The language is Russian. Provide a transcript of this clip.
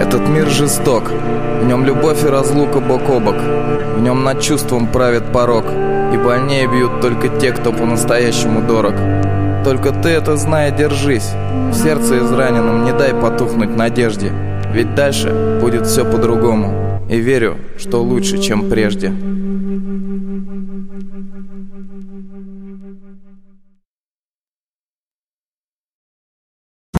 Этот мир жесток, в нем любовь и разлука бок о бок, в нем над чувством правит порог, и больнее бьют только те, кто по-настоящему дорог. Только ты это зная, держись, в сердце израненном не дай потухнуть надежде, ведь дальше будет все по-другому, и верю, что лучше, чем прежде.